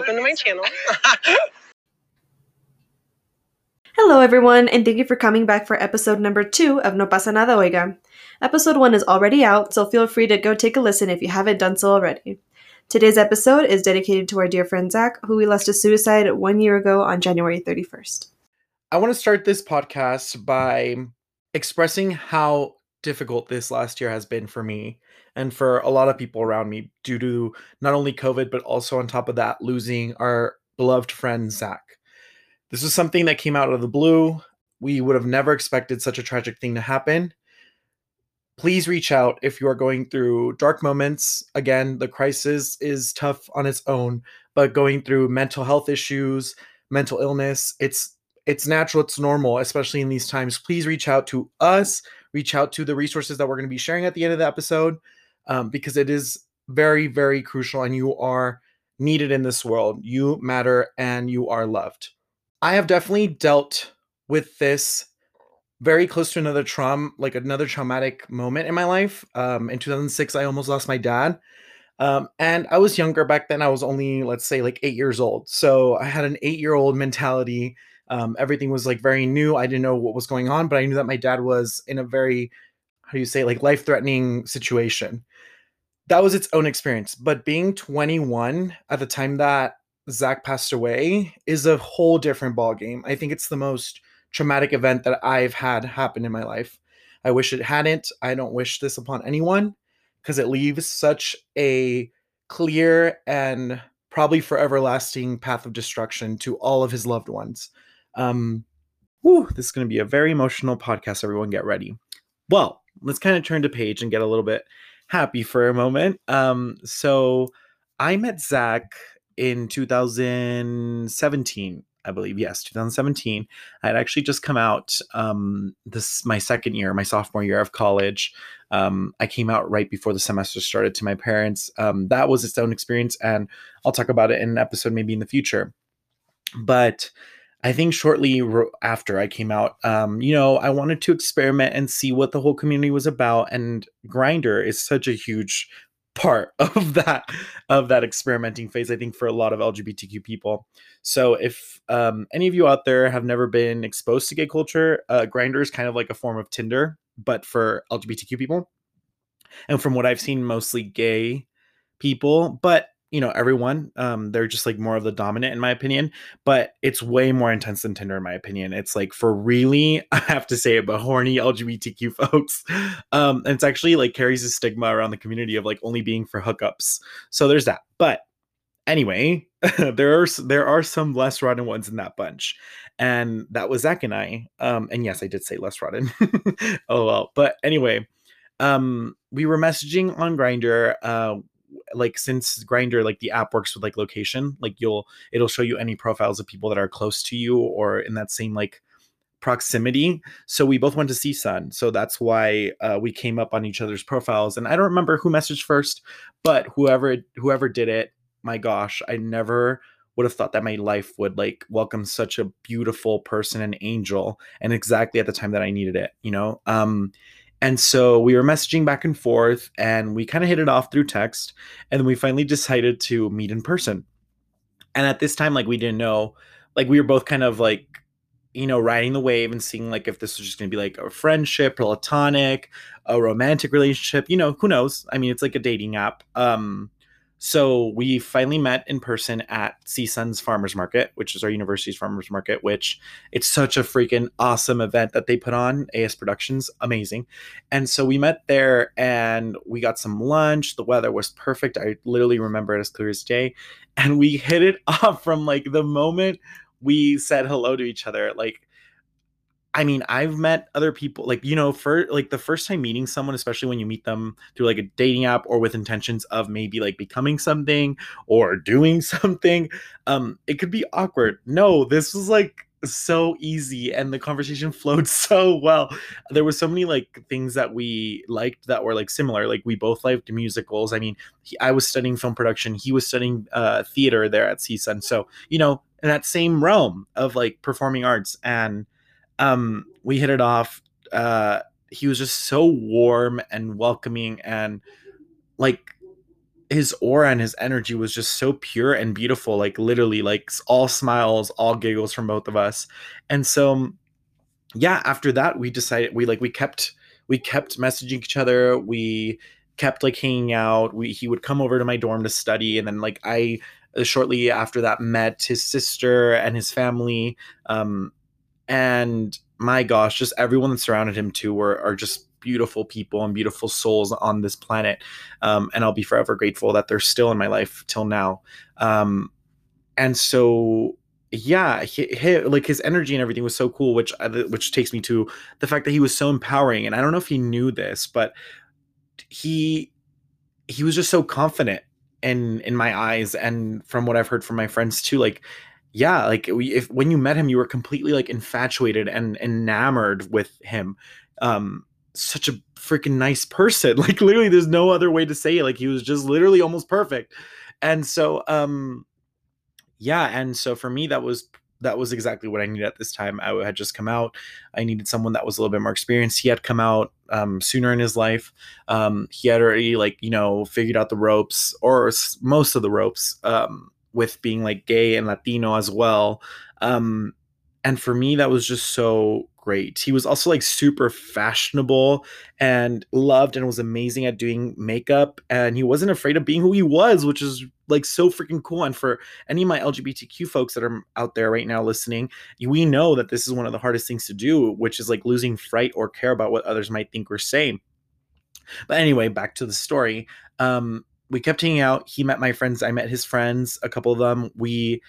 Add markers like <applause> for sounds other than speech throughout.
Welcome to my channel. <laughs> Hello, everyone, and thank you for coming back for episode number two of No Pasa Nada Oiga. Episode one is already out, so feel free to go take a listen if you haven't done so already. Today's episode is dedicated to our dear friend Zach, who we lost to suicide one year ago on January 31st. I want to start this podcast by expressing how difficult this last year has been for me and for a lot of people around me due to not only COVID, but also on top of that, losing our beloved friend Zach. This was something that came out of the blue. We would have never expected such a tragic thing to happen. Please reach out if you are going through dark moments. Again, the crisis is tough on its own, but going through mental health issues, mental illness, it's it's natural, it's normal, especially in these times. Please reach out to us, reach out to the resources that we're going to be sharing at the end of the episode um, because it is very, very crucial and you are needed in this world. You matter and you are loved. I have definitely dealt with this very close to another trauma, like another traumatic moment in my life. Um, in 2006, I almost lost my dad. Um, and I was younger back then. I was only, let's say, like eight years old. So I had an eight year old mentality. Um, everything was like very new. I didn't know what was going on, but I knew that my dad was in a very, how do you say, like life threatening situation that was its own experience. But being 21 at the time that Zach passed away is a whole different ballgame. I think it's the most traumatic event that I've had happen in my life. I wish it hadn't. I don't wish this upon anyone because it leaves such a clear and probably forever lasting path of destruction to all of his loved ones. Um, whew, this is going to be a very emotional podcast. Everyone, get ready. Well, let's kind of turn to page and get a little bit happy for a moment. Um, so I met Zach in 2017, I believe. Yes, 2017. I had actually just come out um, this my second year, my sophomore year of college. Um, I came out right before the semester started to my parents. Um, that was its own experience, and I'll talk about it in an episode maybe in the future. But I think shortly after I came out, um, you know, I wanted to experiment and see what the whole community was about. And Grindr is such a huge part <laughs> of that of that experimenting phase. I think for a lot of LGBTQ people. So if um, any of you out there have never been exposed to gay culture, uh, Grindr is kind of like a form of Tinder, but for LGBTQ people. And from what I've seen, mostly gay people, but you know everyone um they're just like more of the dominant in my opinion but it's way more intense than tinder in my opinion. It's like for really <laughs> i have to say it but horny lgbtq <laughs> folks um and it's actually like carries a stigma around the community of like only being for hookups. So there's that but anyway <laughs> there are there are some less rotten ones in that bunch and that was zach and i um and yes i did say less rotten oh well but anyway um we were messaging on Grindr uh like since Grindr like the app works with like location like you'll it'll show you any profiles of people that are close to you or in that same like proximity. So we both went to CSUN so that's why uh, we came up on each other's profiles. And i don't remember who messaged first but whoever whoever did it my gosh i never would have thought that my life would like welcome such a beautiful person and angel and exactly at the time that i needed it you know? Um and so we were messaging back and forth and we kind of hit it off through text. And then we finally decided to meet in person. And at this time, like, we didn't know, like, we were both kind of like, you know, riding the wave and seeing like if this was just going to be like a friendship, platonic, a romantic relationship, you know, who knows? I mean, it's like a dating app. Um, so we finally met in person at CSUN's Farmers Market, which is our university's farmers market, which it's such a freaking awesome event that they put on. AS Productions, amazing. And so we met there and we got some lunch. The weather was perfect. I literally remember it as clear as day. And we hit it <laughs> off from like the moment we said hello to each other. Like I mean, I've met other people like you know, for like the first time meeting someone, especially when you meet them through like a dating app or with intentions of maybe like becoming something or doing <laughs> something, um, it could be awkward. No, this was like so easy and the conversation <laughs> flowed so well. There was so many like things that we liked that were like similar. Like we both liked musicals. I mean, he, I was studying film production. He was studying uh, theater there at CSUN. So you know, in that same realm of like performing arts, and um, we hit it off. Uh, he was just so warm and welcoming and like his aura and his energy was just so pure and beautiful like literally like all smiles all giggles from both of us and so yeah after that we decided we like we kept we kept messaging each other we kept like hanging out we he would come over to my dorm to study and then like i uh, shortly after that met his sister and his family um and my gosh just everyone that surrounded him too were are just beautiful people and beautiful souls on this planet. Um, and I'll be forever grateful that they're still in my life till now. Um, and so, yeah, he, he, like his energy and everything was so cool, which uh, which takes me to the fact that he was so empowering. And I don't know if he knew this, but he he was just so confident in in my eyes, and from what I've heard from my friends too, like yeah like if when you met him you were completely like infatuated and enamored with him um such a freaking nice person. <laughs> Like literally there's no other way to say it. Like he was just literally almost perfect. And so um yeah, and so for me that was that was exactly what I needed at this time. I had just come out. I needed someone that was a little bit more experienced. He had come out um, sooner in his life. Um, he had already like you know figured out the ropes or most of the ropes um, with being like gay and Latino as well. Um, and for me, that was just so great. He was also like super fashionable and loved and was amazing at doing makeup. And he wasn't afraid of being who he was, which is like so freaking cool. And for any of my LGBTQ folks that are out there right now listening, we know that this is one of the hardest things to do, which is like losing fright or care about what others might think or say. But anyway, back to the story. Um, we kept hanging out. He met my friends. I met his friends, a couple of them. We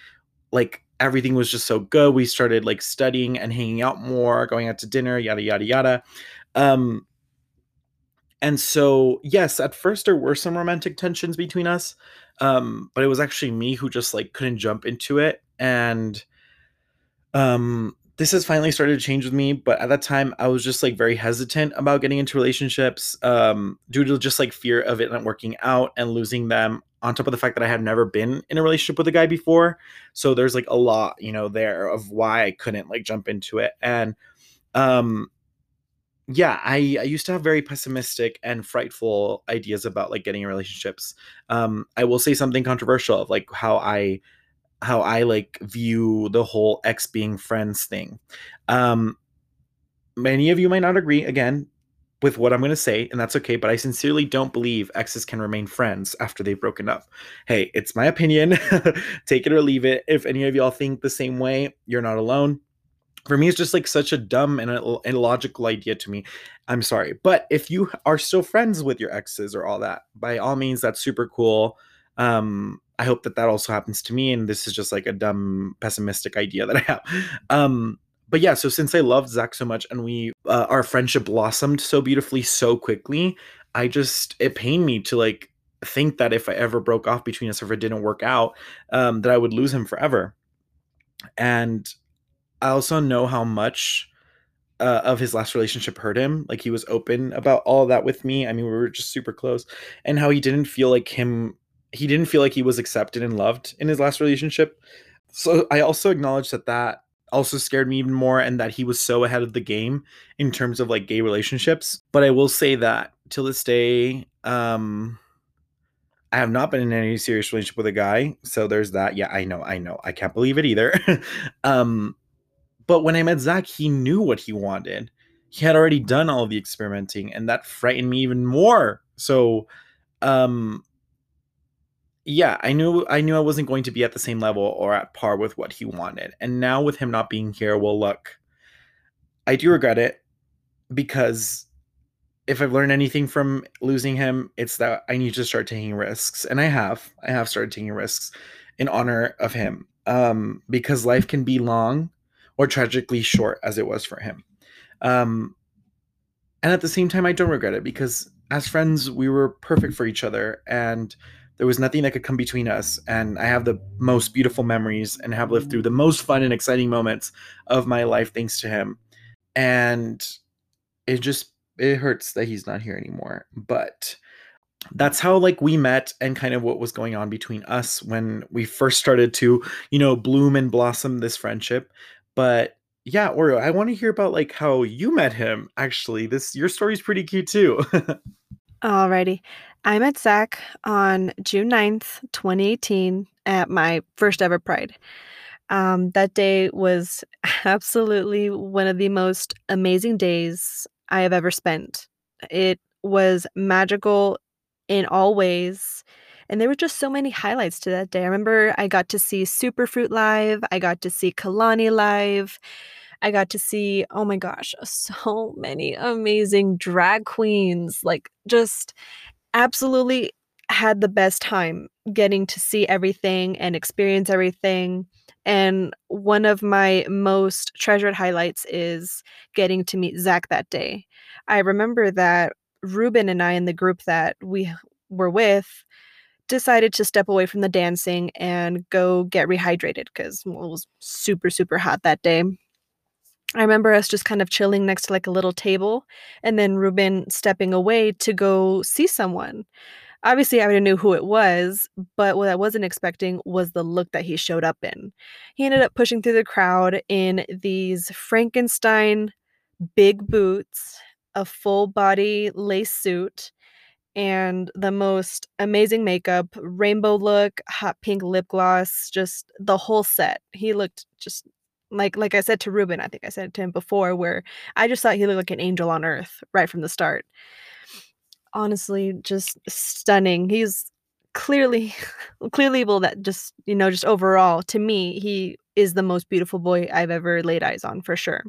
like everything was just so good. We started like studying and hanging out more, going out to dinner, yada yada yada. Um and so yes, at first there were some romantic tensions between us. Um but it was actually me who just like couldn't jump into it and um this has finally started to change with me but at that time i was just like very hesitant about getting into relationships um due to just like fear of it not working out and losing them on top of the fact that I had never been in a relationship with a guy before. So there's like a lot, you know, there of why I couldn't like jump into it. And um yeah, I, I used to have very pessimistic and frightful ideas about like getting in relationships. Um I will say something controversial of like how I how I like view the whole ex being friends thing. Um many of you might not agree again with what I'm going to say, and that's okay, but I sincerely don't believe exes can remain friends after they've broken up. Hey, it's my opinion. <laughs> Take it or leave it. If any of y'all think the same way, you're not alone. For me, it's just like such a dumb and illogical idea to me. I'm sorry. But if you are still friends with your exes or all that, by all means, that's super cool. Um, I hope that that also happens to me. And this is just like a dumb, pessimistic idea that I have. Um, but yeah, so since I loved Zach so much and we uh, our friendship blossomed so beautifully so quickly, I just it pained me to like think that if I ever broke off between us, if it didn't work out, um, that I would lose him forever. And I also know how much uh, of his last relationship hurt him. Like he was open about all that with me. I mean, we were just super close, and how he didn't feel like him. He didn't feel like he was accepted and loved in his last relationship. So I also acknowledge that that also scared me even more and that he was so ahead of the game in terms of like gay relationships. But i will say that till this day um i have not been in any serious relationship with a guy. So there's that. Yeah i know i know. I can't believe it either. <laughs> Um but when i met zach he knew what he wanted. He had already done all the experimenting and that frightened me even more. So um yeah, I knew I knew I wasn't going to be at the same level or at par with what he wanted. And now with him not being here, well look, I do regret it because if I've learned anything from losing him, it's that I need to start taking risks. And I have. I have started taking risks in honor of him. Um, because life can be long or tragically short as it was for him. Um, and at the same time, I don't regret it because as friends, we were perfect for each other. And there was nothing that could come between us and i have the most beautiful memories and have lived through the most fun and exciting moments of my life thanks to him. And it just it hurts that he's not here anymore but that's how like we met and kind of what was going on between us when we first started to you know bloom and blossom this friendship. But yeah oreo i want to hear about like how you met him actually. This your story's pretty cute too. <laughs> Alrighty. I met Zach on June 9th, 2018, at my first ever Pride. Um, that day was <laughs> absolutely one of the most amazing days I have ever spent. It was magical in all ways. And there were just so many highlights to that day. I remember I got to see Superfruit live, I got to see Kalani live, I got to see, oh my gosh, <laughs> so many amazing drag queens. Like, just absolutely had the best time getting to see everything and experience everything. And one of my most treasured highlights is getting to meet Zach that day. I remember that Ruben and I, in the group that we were with, decided to step away from the dancing and go get rehydrated because it was super, super hot that day. I remember us just kind of chilling next to like a little table and then Ruben stepping away to go see someone. Obviously, I already knew who it was, but what I wasn't expecting was the look that he showed up in. He ended up pushing through the crowd in these Frankenstein big boots, a full body lace suit, and the most amazing makeup, rainbow look, hot pink lip gloss, just the whole set. He looked just like like I said to Ruben, I think I said to him before, where I just thought he looked like an angel on earth right from the start. Honestly, just stunning. He's clearly <laughs> clearly able that just you know just overall to me he is the most beautiful boy I've ever laid eyes on for sure.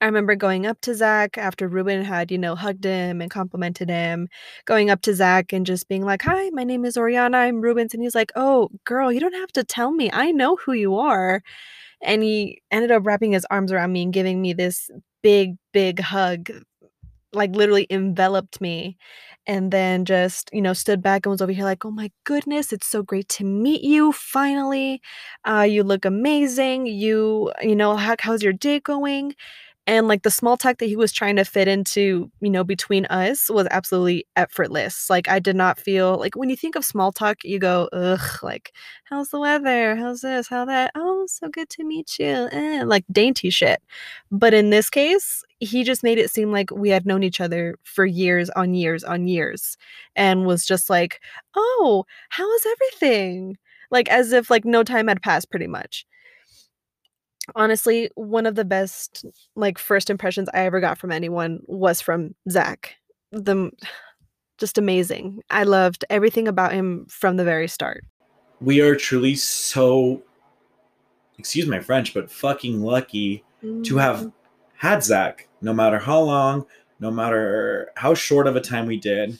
I remember going up to Zach after Ruben had, you know, hugged him and complimented him, going up to Zach and just being like, Hi, my name is Oriana. I'm Ruben's. And he's like, Oh, girl, you don't have to tell me. I know who you are and he ended up wrapping his arms around me and giving me this big big hug like literally enveloped me and then just you know stood back and was over here like oh my goodness it's so great to meet you finally. Uh you look amazing. You you know how, how's your day going and like the small talk that he was trying to fit into you know between us was absolutely effortless. Like i did not feel like when you think of small talk you go ugh like how's the weather? How's this? How that? Oh so good to meet you. Eh, like dainty shit. But in this case he just made it seem like we had known each other for years on years on years and was just like oh how is everything? Like as if like no time had passed pretty much honestly, one of the best like first impressions I ever got from anyone was from Zach. The just amazing. I loved everything about him from the very start. We are truly so excuse my French, but fucking lucky mm-hmm. to have mm-hmm. had Zach, no matter how long, no matter how short of a time we did,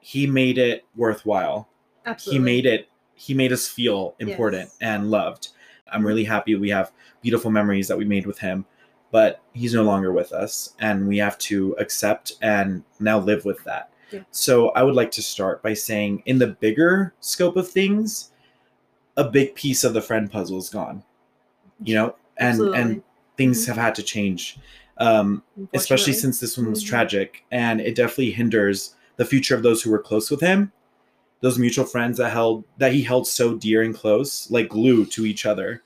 he made it worthwhile. Absolutely. He made it he made us feel important yes. and loved. I'm really happy we have beautiful memories that we made with him, but he's no longer with us, and we have to accept and now live with that. Yeah. So I would like to start by saying, in the bigger scope of things, a big piece of the friend puzzle is gone. You know, and Absolutely. and things mm-hmm. have had to change, um, especially since this one was mm-hmm. tragic, and it definitely hinders the future of those who were close with him those mutual friends that held that he held so dear and close, like glue to each other.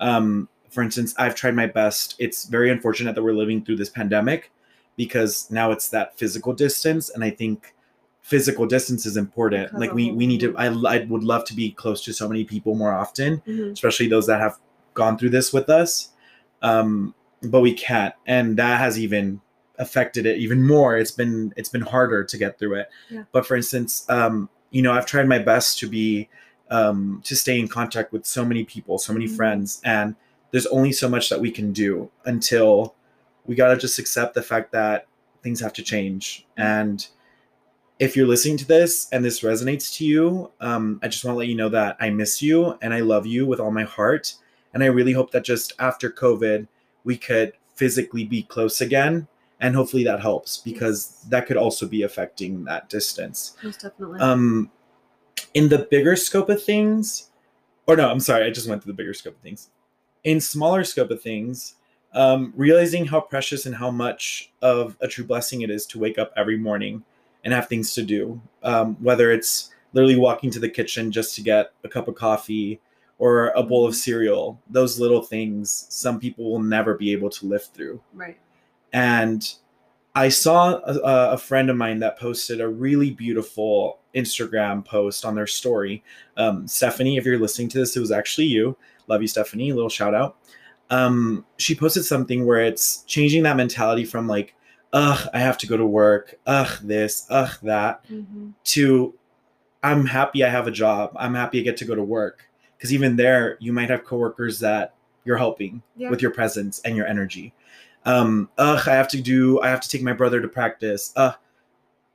Um, for instance, I've tried my best. It's very unfortunate that we're living through this pandemic because now it's that physical distance, and I think physical distance is important. Because like we we need to. I I would love to be close to so many people more often, mm-hmm. especially those that have gone through this with us. Um, but we can't, and that has even affected it even more. It's been it's been harder to get through it. Yeah. But for instance, um, you know, I've tried my best to be um, to stay in contact with so many people, so many mm-hmm. friends, and there's only so much that we can do until we gotta just accept the fact that things have to change. Mm-hmm. And if you're listening to this and this resonates to you, um, I just want to let you know that I miss you and I love you with all my heart. And I really hope that just after COVID, we could physically be close again and hopefully that helps because that could also be affecting that distance. Most definitely. Um, in the bigger scope of things, or no, I'm sorry, I just went to the bigger scope of things. In smaller scope of things, um, realizing how precious and how much of a true blessing it is to wake up every morning and have things to do. Um, whether it's literally walking to the kitchen just to get a cup of coffee or a bowl of cereal, those little things some people will never be able to live through. Right. And I saw a, a friend of mine that posted a really beautiful Instagram post on their story. Um, Stephanie, if you're listening to this, it was actually you. Love you, Stephanie. Little shout out. Um, she posted something where it's changing that mentality from like, ugh, I have to go to work, ugh, this, ugh, that, Mm-hmm. to I'm happy I have a job. I'm happy I get to go to work. Because even there, you might have coworkers that you're helping Yeah. with your presence and your energy. Um, ugh, I have to do, I have to take my brother to practice. Uh,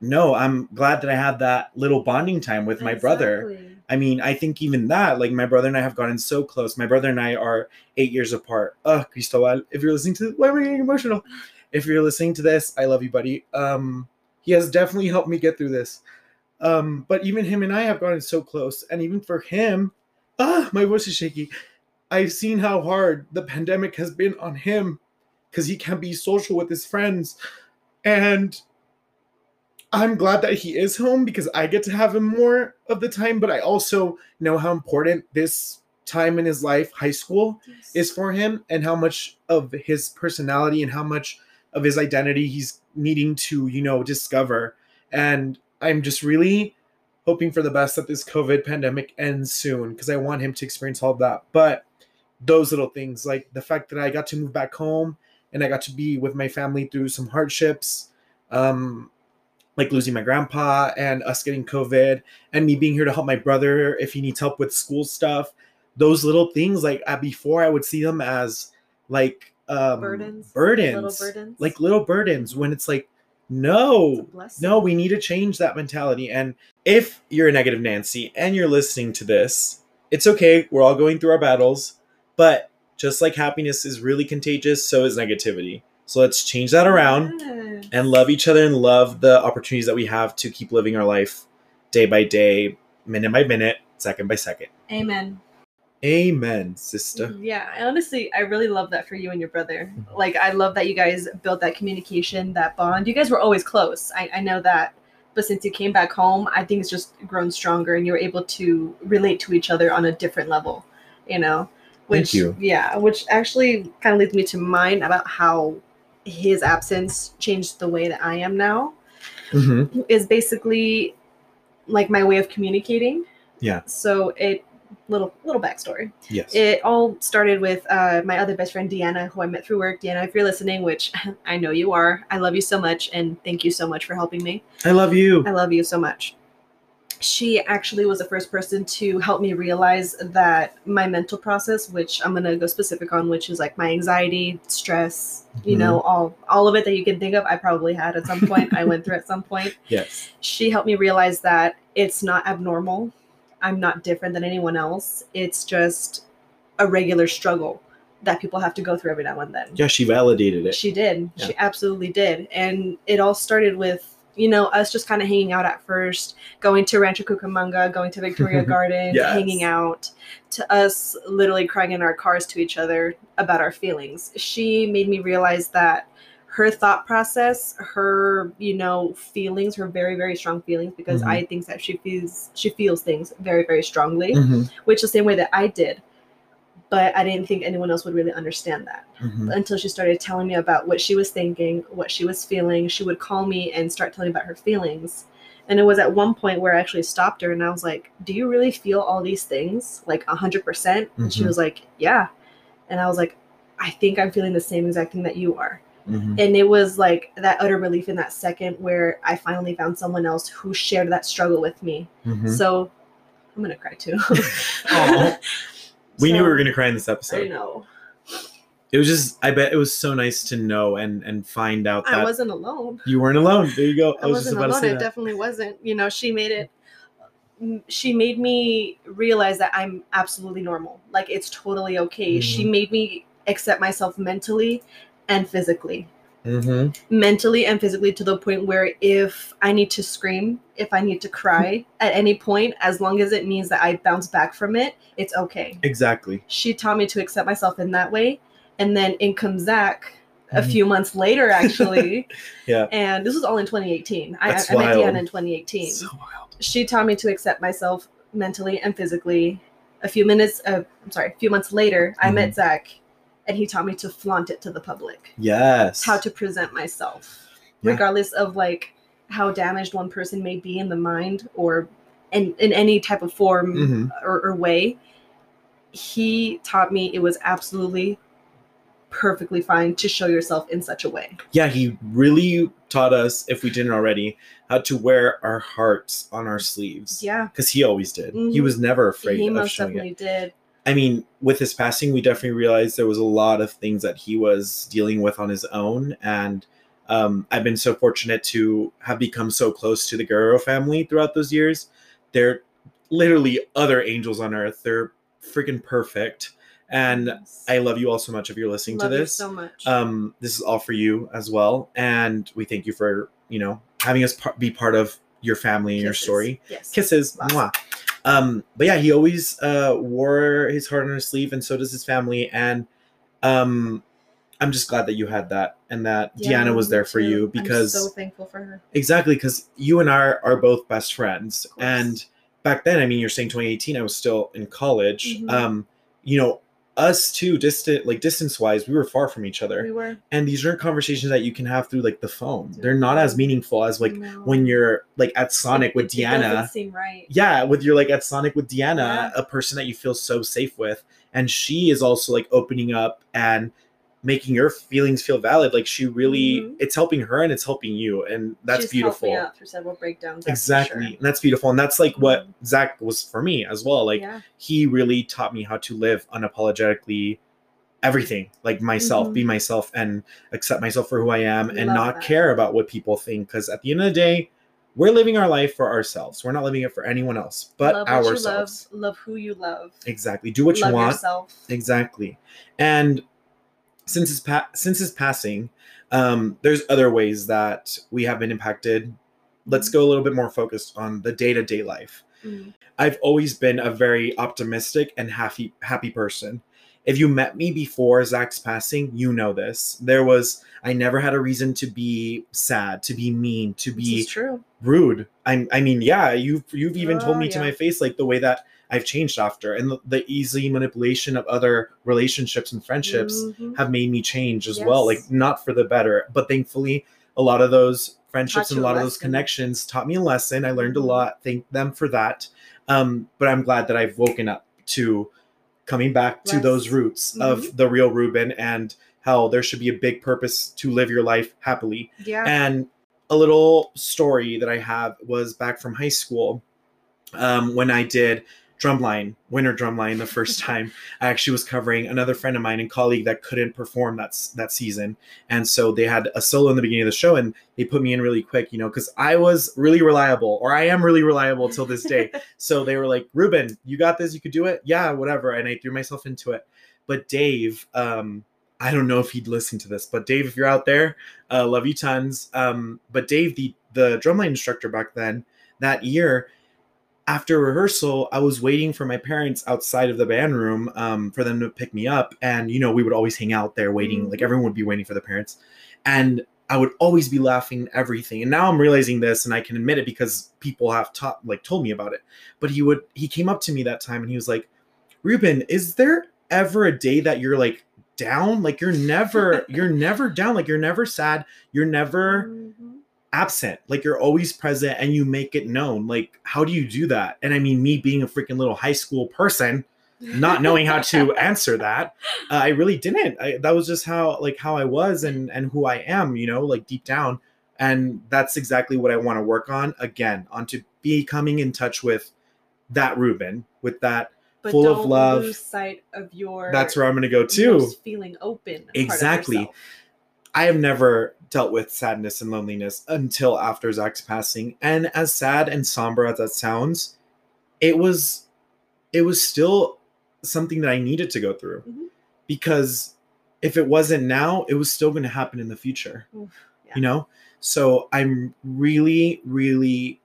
no, I'm glad that I had that little bonding time with my brother. I mean, I think even that, like my brother and I have gotten so close. My brother and I are eight years apart. Ugh, Cristobal, if you're listening to this, why am I getting emotional? If you're listening to this, I love you, buddy. Um, he has definitely helped me get through this. Um, but even him and I have gotten so close, and even for him, ah, my voice is shaky. I've seen how hard the pandemic has been on him because he can't be social with his friends. And I'm glad that he is home because I get to have him more of the time, but I also know how important this time in his life, high school, Yes. is for him and how much of his personality and how much of his identity he's needing to, you know, discover. And I'm just really hoping for the best that this COVID pandemic ends soon because I want him to experience all of that. But those little things, like the fact that I got to move back home and I got to be with my family through some hardships, um, like losing my grandpa and us getting COVID and me being here to help my brother if he needs help with school stuff. Those little things, like before, I would see them as like um, Burdens. burdens, Little burdens. like little burdens. When it's like, no, blessing. no, we need to change that mentality. And if you're a negative Nancy and you're listening to this, it's okay. We're all going through our battles. But just like happiness is really contagious, so is negativity. So let's change that around and love each other and love the opportunities that we have to keep living our life day by day, minute by minute, second by second. Amen. Amen, sister. Yeah, honestly, I really love that for you and your brother. Mhm. Like, I love that you guys built that communication, that bond. You guys were always close. I, I know that. But since you came back home, I think it's just grown stronger and you were able to relate to each other on a different level, you know? Thank Which, you. Yeah, which actually kind of leads me to mine about how his absence changed the way that I am now. Mm-hmm. Is basically like my way of communicating. Yeah. So it little little backstory. Yes. It all started with uh, my other best friend Deanna, who I met through work. Deanna, if you're listening, which <laughs> I know you are, I love you so much, and thank you so much for helping me. I love you. I love you so much. She actually was the first person to help me realize that my mental process, which I'm gonna go specific on, which is like my anxiety, stress, you Mhm. know, all all of it that you can think of, I probably had at some point. I went through at some point <laughs> Yes. she helped me realize that it's not abnormal. I'm not different than anyone else. It's just a regular struggle that people have to go through every now and then. Yeah, she validated it. She did. Yeah. She absolutely did. And it all started with, you know, us just kind of hanging out at first, going to Rancho Cucamonga, going to Victoria <laughs> Garden, Yes. hanging out, to us literally crying in our cars to each other about our feelings. She made me realize that her thought process, her, you know, feelings, her very, very strong feelings, because Mhm. I think that she feels she feels things very, very strongly, Mhm, which the same way that I did. But I didn't think anyone else would really understand that mhm. until she started telling me about what she was thinking, what she was feeling. She would call me and start telling me about her feelings. And it was at one point where I actually stopped her and I was like, Do you really feel all these things? Like 100%? And she Mhm. was like, Yeah. And I was like, I think I'm feeling the same exact thing that you are. Mhm. And it was like that utter relief in that second where I finally found someone else who shared that struggle with me. Mhm. So I'm going to cry too. <laughs> <laughs> We knew we were gonna cry in this episode. I know. It was just I bet it was so nice to know and and find out that I wasn't alone. you weren't alone. There you go. I, I, was wasn't about to alone. say I that. definitely wasn't. You know, she made it. She made me realize that I'm absolutely normal. Like it's totally okay. She Mhm. made me accept myself mentally and physically. Mm-hmm. mentally and physically to the point where if I need to scream, if I need to cry <laughs> at any point, as long as it means that I bounce back from it, it's okay. Exactly. She taught me to accept myself in that way. And then in comes Zach a Mhm. few months later, <laughs> actually. Yeah. And this was all in 2018. I, That's I met wild. Deanna in 2018. So wild. she taught me to accept myself mentally and physically. A few minutes, uh, I'm sorry, a few months later, I Mm-hmm. met Zach, and he taught me to flaunt it to the public, Yes. how to present myself, Yeah. regardless of like how damaged one person may be in the mind or in in any type of form Mhm. or, or way. He taught me it was absolutely perfectly fine to show yourself in such a way. Yeah, he really taught us, if we didn't already, how to wear our hearts on our sleeves. Yeah, Because he always did. He Mhm. was never afraid he of showing it. definitely did. I mean, with his passing, we definitely realized there was a lot of things that he was dealing with on his own. And um, I've been so fortunate to have become so close to the Guerrero family throughout those years. They're literally other angels on earth. They're freaking perfect. And Yes. I love you all so much if you're listening love to you this. so much. Um, this is all for you as well. And we thank you for, you know, having us par- be part of your family and your story Yes. kisses. Mwah. Um but yeah he always uh wore his heart on his sleeve and so does his family and um i'm just glad that you had that and that Yeah, deanna was there for too. you I'm because so thankful for her. exactly because you and i are both best friends and back then i mean you're saying 2018 i was still in college Mhm. um you know us two distant like distance wise we were far from each other We were and these aren't conversations that you can have through like the phone they're not as meaningful as like No. when you're like at sonic It- with it- it deanna seem right. yeah with your like at sonic with deanna Yeah. a person that you feel so safe with and she is also like opening up and making your feelings feel valid like she really Mhm. it's helping her and it's helping you and that's She's beautiful Helped me out through several breakdowns. exactly sure. and that's beautiful and that's like what Mhm. zach was for me as well like yeah. he really taught me how to live unapologetically everything like myself Mhm. be myself and accept myself for who i am and Love not that. care about what people think because at the end of the day we're living our life for ourselves we're not living it for anyone else but love ourselves love, love who you love. exactly do what love you want yourself. exactly and since his pa- since his passing um there's other ways that we have been impacted let's go a little bit more focused on the day-to-day life Mm. I've always been a very optimistic and happy happy person. If you met me before Zach's passing, you know this. There was I never had a reason to be sad, to be mean, to be true. rude. I'm, I mean, yeah, you've you've even told Oh, me to my face like the way that I've changed after and the, the easy manipulation of other relationships and friendships Mhm. have made me change as well. Like not for the better, but thankfully a lot of those friendships Taught and a you a lot of those connections taught me a lesson. I learned a Mhm. lot. Thank them for that. Um, but I'm glad that I've woken up to coming back to those roots Mm-hmm. of the real Ruben and how there should be a big purpose to live your life happily. Yeah. And a little story that I have was back from high school um, when I did drumline, winter drumline the first <laughs> time. I actually was covering another friend of mine and colleague that couldn't perform that that season, and so they had a solo in the beginning of the show, and they put me in really quick, you know, because I was really reliable, or I am really reliable till this day. <laughs> so they were like, "Ruben, you got this. You could do it. Yeah, whatever." And I threw myself into it. But Dave, um, I don't know if he'd listen to this, but Dave, if you're out there, uh, love you tons. Um, but Dave, the the drumline instructor back then, that year, after rehearsal, I was waiting for my parents outside of the band room um, for them to pick me up, and you know we would always hang out there waiting. Like Mhm. everyone would be waiting for the parents, and I would always be laughing at everything. And now I'm realizing this, and I can admit it because people have taught like told me about it. But he would he came up to me that time and he was like, "Ruben, is there ever a day that you're like down? Like you're never <laughs> you're never down. Like you're never sad. You're never." Absent. Like you're always present and you make it known. Like how do you do that? And i mean me being a freaking little high school person not knowing how to <laughs> answer that uh, i really didn't. I, that was just how like how i was and and who i am you know like deep down. And that's exactly what i want to work on again on to becoming in touch with that ruben with that but full of love. sight of your that's where i'm going to. go too feeling open Exactly. I have never dealt with sadness and loneliness until after Zach's passing. And as sad and somber as that sounds, it was it was still something that I needed to go through. Mhm. Because if it wasn't now, it was still going to happen in the future. Oof, yeah. You know? So I'm really, really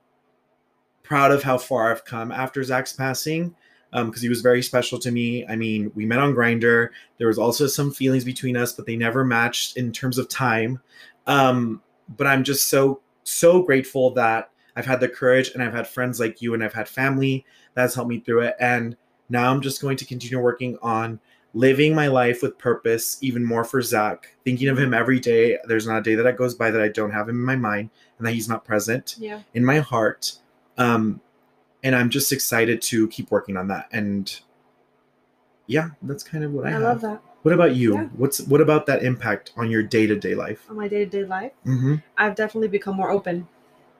proud of how far I've come after Zach's passing because he was very special to me. I mean, we met on Grindr. There was also some feelings between us, but they never matched in terms of time. Um, but I'm just so so grateful that I've had the courage and I've had friends like you and I've had family that's helped me through it. And now I'm just going to continue working on living my life with purpose, even more for Zach, thinking of him every day. There's not a day that goes by that I don't have him in my mind and that he's not present Yeah. in my heart. Um, and I'm just excited to keep working on that. And yeah, that's kind of what I, I have. love that. What about you? Yeah. What's what about that impact on your day to day life? On my day to day life, Mm-hmm. I've definitely become more open.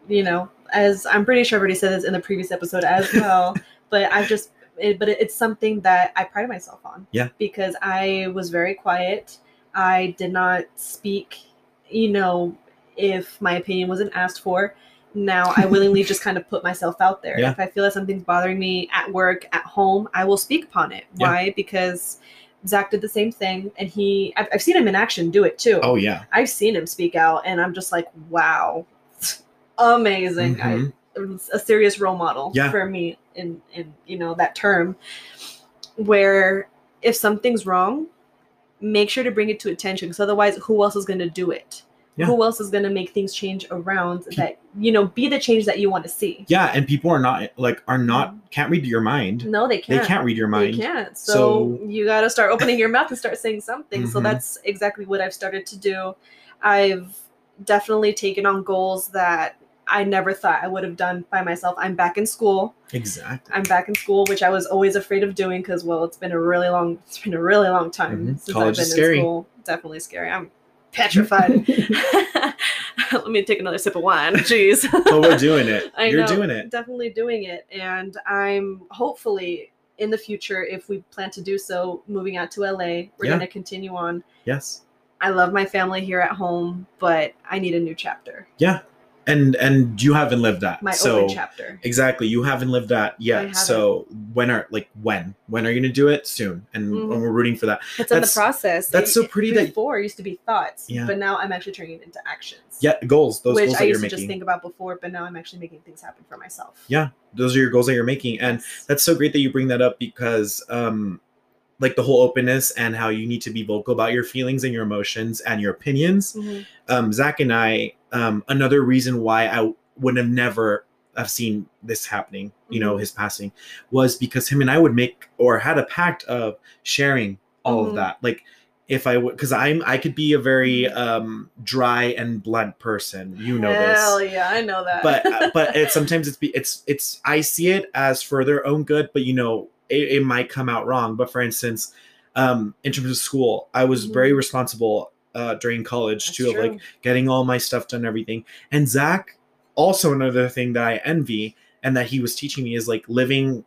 You know, as I'm pretty sure I've already said this in the previous episode as <laughs> well, but I've just, it, but it's something that I pride myself on. Yeah. Because I was very quiet. I did not speak, you know, if my opinion wasn't asked for. Now I willingly just kind of put myself out there. Yeah. If I feel that something's bothering me at work, at home, I will speak upon it. Yeah. Why? Because Zach did the same thing, and he, I've, I've seen him in action do it too. Oh yeah. I've seen him speak out, and I'm just like, wow, <laughs> amazing. Mhm. I, a serious role model Yeah. for me in in you know that term. Where if something's wrong, make sure to bring it to attention, because otherwise, who else is going to do it? Yeah. Who else is going to make things change around that you know be the change that you want to see? Yeah, and people are not like are not can't read your mind. No, they can't. They can't read your mind. They can't. So, So- you got to start opening your mouth and start saying something. So Mhm. that's exactly what I've started to do. I've definitely taken on goals that I never thought I would have done by myself. I'm back in school. Exactly. I'm back in school, which I was always afraid of doing because, well, it's been a really long, it's been a really long time Mhm. since College I've is been scary. in school. Definitely scary. I'm petrified. <laughs> <laughs> Let me take another sip of wine. Jeez. <laughs> but we're doing it. I You're know, doing it. Definitely doing it. And I'm hopefully in the future, if we plan to do so, moving out to LA, we're Yeah. going to continue on. Yes. I love my family here at home, but I need a new chapter. Yeah. And and you haven't lived that. My so open chapter. exactly, you haven't lived that yet. So when are like when? When are you gonna do it? Soon. And, Mhm. and we're rooting for that. It's in the process. that's so pretty that- before it used to be thoughts, Yeah. but now I'm actually turning it into actions. Yeah, goals. Those which goals I that you're used to making. just think about before, but now I'm actually making things happen for myself. Yeah. Those are your goals that you're making. And that's so great that you bring that up because um like the whole openness and how you need to be vocal about your feelings and your emotions and your opinions Mhm. um zach and i um another reason why i would have never have seen this happening you know Mhm. his passing was because him and i would make or had a pact of sharing all Mhm. of that like if i would because i'm i could be a very um dry and blunt person you know this Hell yeah, I know that. but uh, but <laughs> it's sometimes it's be it's it's I see it as for their own good, but you know it, it might come out wrong. But for instance, um, in terms of school, I was Mhm. very responsible uh, during college That's too, of like getting all my stuff done, everything. And Zach, also another thing that I envy and that he was teaching me is like living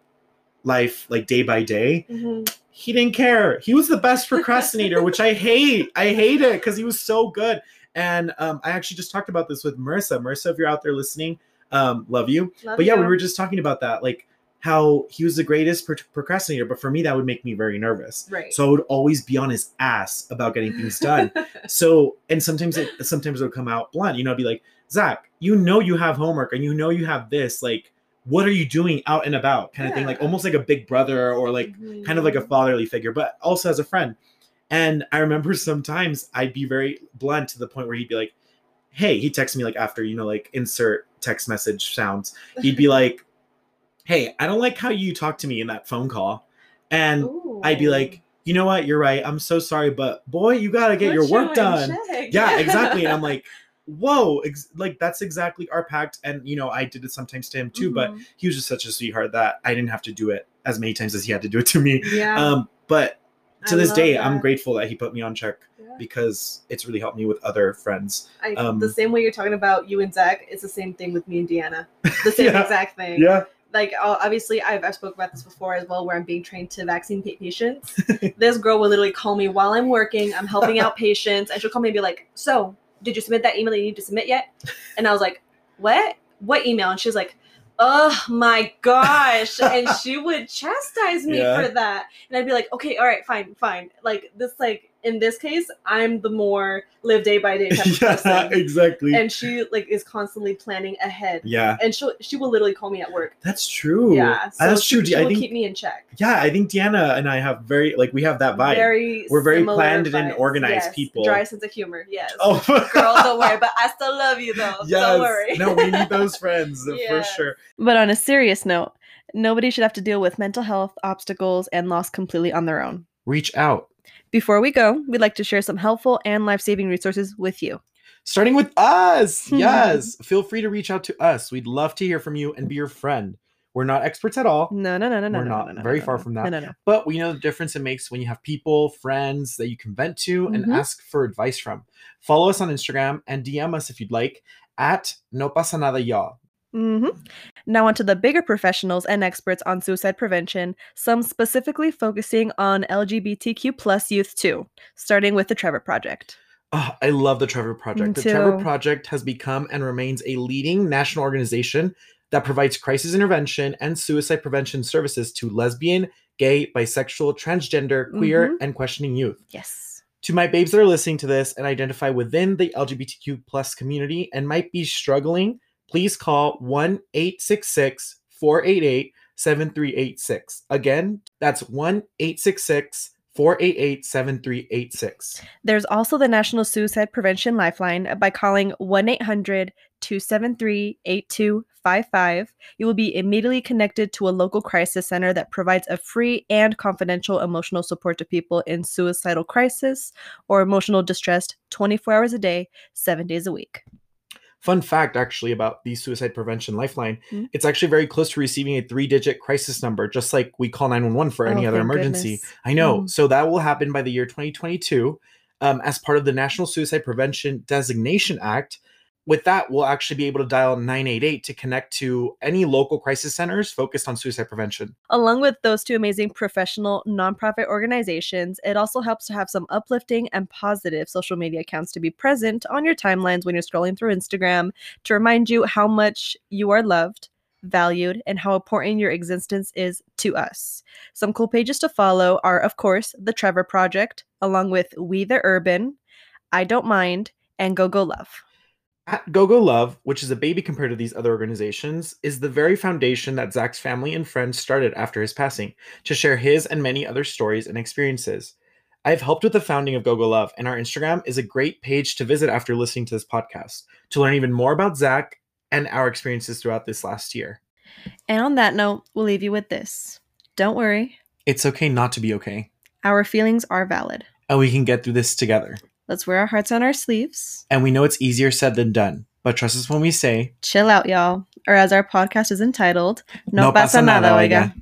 life like day by day. Mhm. He didn't care. He was the best procrastinator, which I hate. I hate it because he was so good. And um, I actually just talked about this with Marissa. Marissa, if you're out there listening, um, love you. Love but yeah, we were just talking about that, like how he was the greatest pro- procrastinator. But for me, that would make me very nervous. right. So I would always be on his ass about getting things done. <laughs> so and sometimes it sometimes it would come out blunt. You know, I'd be like, Zach, you know you have homework and you know you have this. Like, what are you doing out and about? Kind of thing. Like almost like a big brother or like kind of like a Mhm. fatherly figure, but also as a friend. And I remember sometimes I'd be very blunt to the point where he'd be like, Hey, he texted me like after, you know, like insert text message sounds. He'd be <laughs> like, Hey, I don't like how you talk to me in that phone call. And I'd be like, You know what? You're right. I'm so sorry, but boy, you got to get your work done. check. Yeah, exactly. And I'm <laughs> like, Whoa, ex- like that's exactly our pact. And, you know, I did it sometimes to him too, but Mhm. he was just such a sweetheart that I didn't have to do it as many times as he had to do it to me. yeah, Um, but to I this day, I'm grateful that he put me on check Yeah. because it's really helped me with other friends. I, um, the same way you're talking about you and Zach, it's the same thing with me and Deanna. The <laughs> same Yeah. exact thing. Yeah. Like obviously, I've I've spoke about this before as well, where I'm being trained to vaccine patients. <laughs> this girl will literally call me while I'm working. I'm helping out <laughs> patients, and she'll call me and be like, "So, did you submit that email that you need to submit yet?" And I was like, "What? What email?" And she was like. Oh my gosh. <laughs> and she would chastise me Yeah. for that. And I'd be like, okay, all right, fine, fine. Like this like in this case, I'm the more live day by day type of <laughs> yeah, person. exactly. And she like is constantly planning ahead. yeah, And she she will literally call me at work. that's true. Yeah, so that's she, true. She I will think keep me in check. yeah, I think Deanna and I have very like we have that vibe. Very We're very similar planned and organized Yes. people. Dry sense of humor. Yes. oh, <laughs> Girl, don't worry. But I still love you though. yes. Don't worry. no, we need those <laughs> friends for sure. But on a serious note, nobody should have to deal with mental health obstacles and loss completely on their own. Reach out. Before we go, we'd like to share some helpful and life saving resources with you. starting with us. <laughs> Yes. Feel free to reach out to us. We'd love to hear from you and be your friend. We're not experts at all, No, no, no, no, no. We're no, not. no, no, Very far from that. No, no, no. but we know the difference it makes when you have people, friends that you can vent to and Mhm. ask for advice from. Follow us on Instagram and DM us if you'd like at No Pasa Nada Y'all. Hmm Now, on to the bigger professionals and experts on suicide prevention, some specifically focusing on LGBTQ plus youth too, starting with the Trevor Project. Oh, I love the Trevor Project. The Trevor. Project has become and remains a leading national organization that provides crisis intervention and suicide prevention services to lesbian, gay, bisexual, transgender, queer, Mhm. and questioning youth. Yes. To my babes that are listening to this and identify within the LGBTQ plus community and might be struggling, please call 1 866 488 7386. Again, that's 1 866 488 7386. There's also the National Suicide Prevention Lifeline by calling 1 800 273 8255. You will be immediately connected to a local crisis center that provides a free and confidential emotional support to people in suicidal crisis or emotional distress 24 hours a day, seven days a week. Fun fact, actually, about the Suicide Prevention Lifeline Mm. it's actually very close to receiving a three digit crisis number, just like we call 911 for any Oh, other emergency. goodness. I know. Mm. So that will happen by the year 2022 um, as part of the National Suicide Prevention Designation Act. With that, we'll actually be able to dial 988 to connect to any local crisis centers focused on suicide prevention. Along with those two amazing professional nonprofit organizations, it also helps to have some uplifting and positive social media accounts to be present on your timelines when you're scrolling through Instagram to remind you how much you are loved, valued, and how important your existence is to us. Some cool pages to follow are, of course, the Trevor Project, along with We the Urban, I Don't Mind, and Go Go Love. At GoGo Love, which is a baby compared to these other organizations, is the very foundation that Zach's family and friends started after his passing to share his and many other stories and experiences. I've helped with the founding of GoGo Love, and our Instagram is a great page to visit after listening to this podcast to learn even more about Zach and our experiences throughout this last year. And on that note, we'll leave you with this. Don't worry, It's okay not to be okay, our feelings are valid. and we can get through this together. Let's wear our hearts on our sleeves. And we know it's easier said than done, but trust us when we say, Chill out, y'all. Or as our podcast is entitled, No, pasa, nada, oiga. No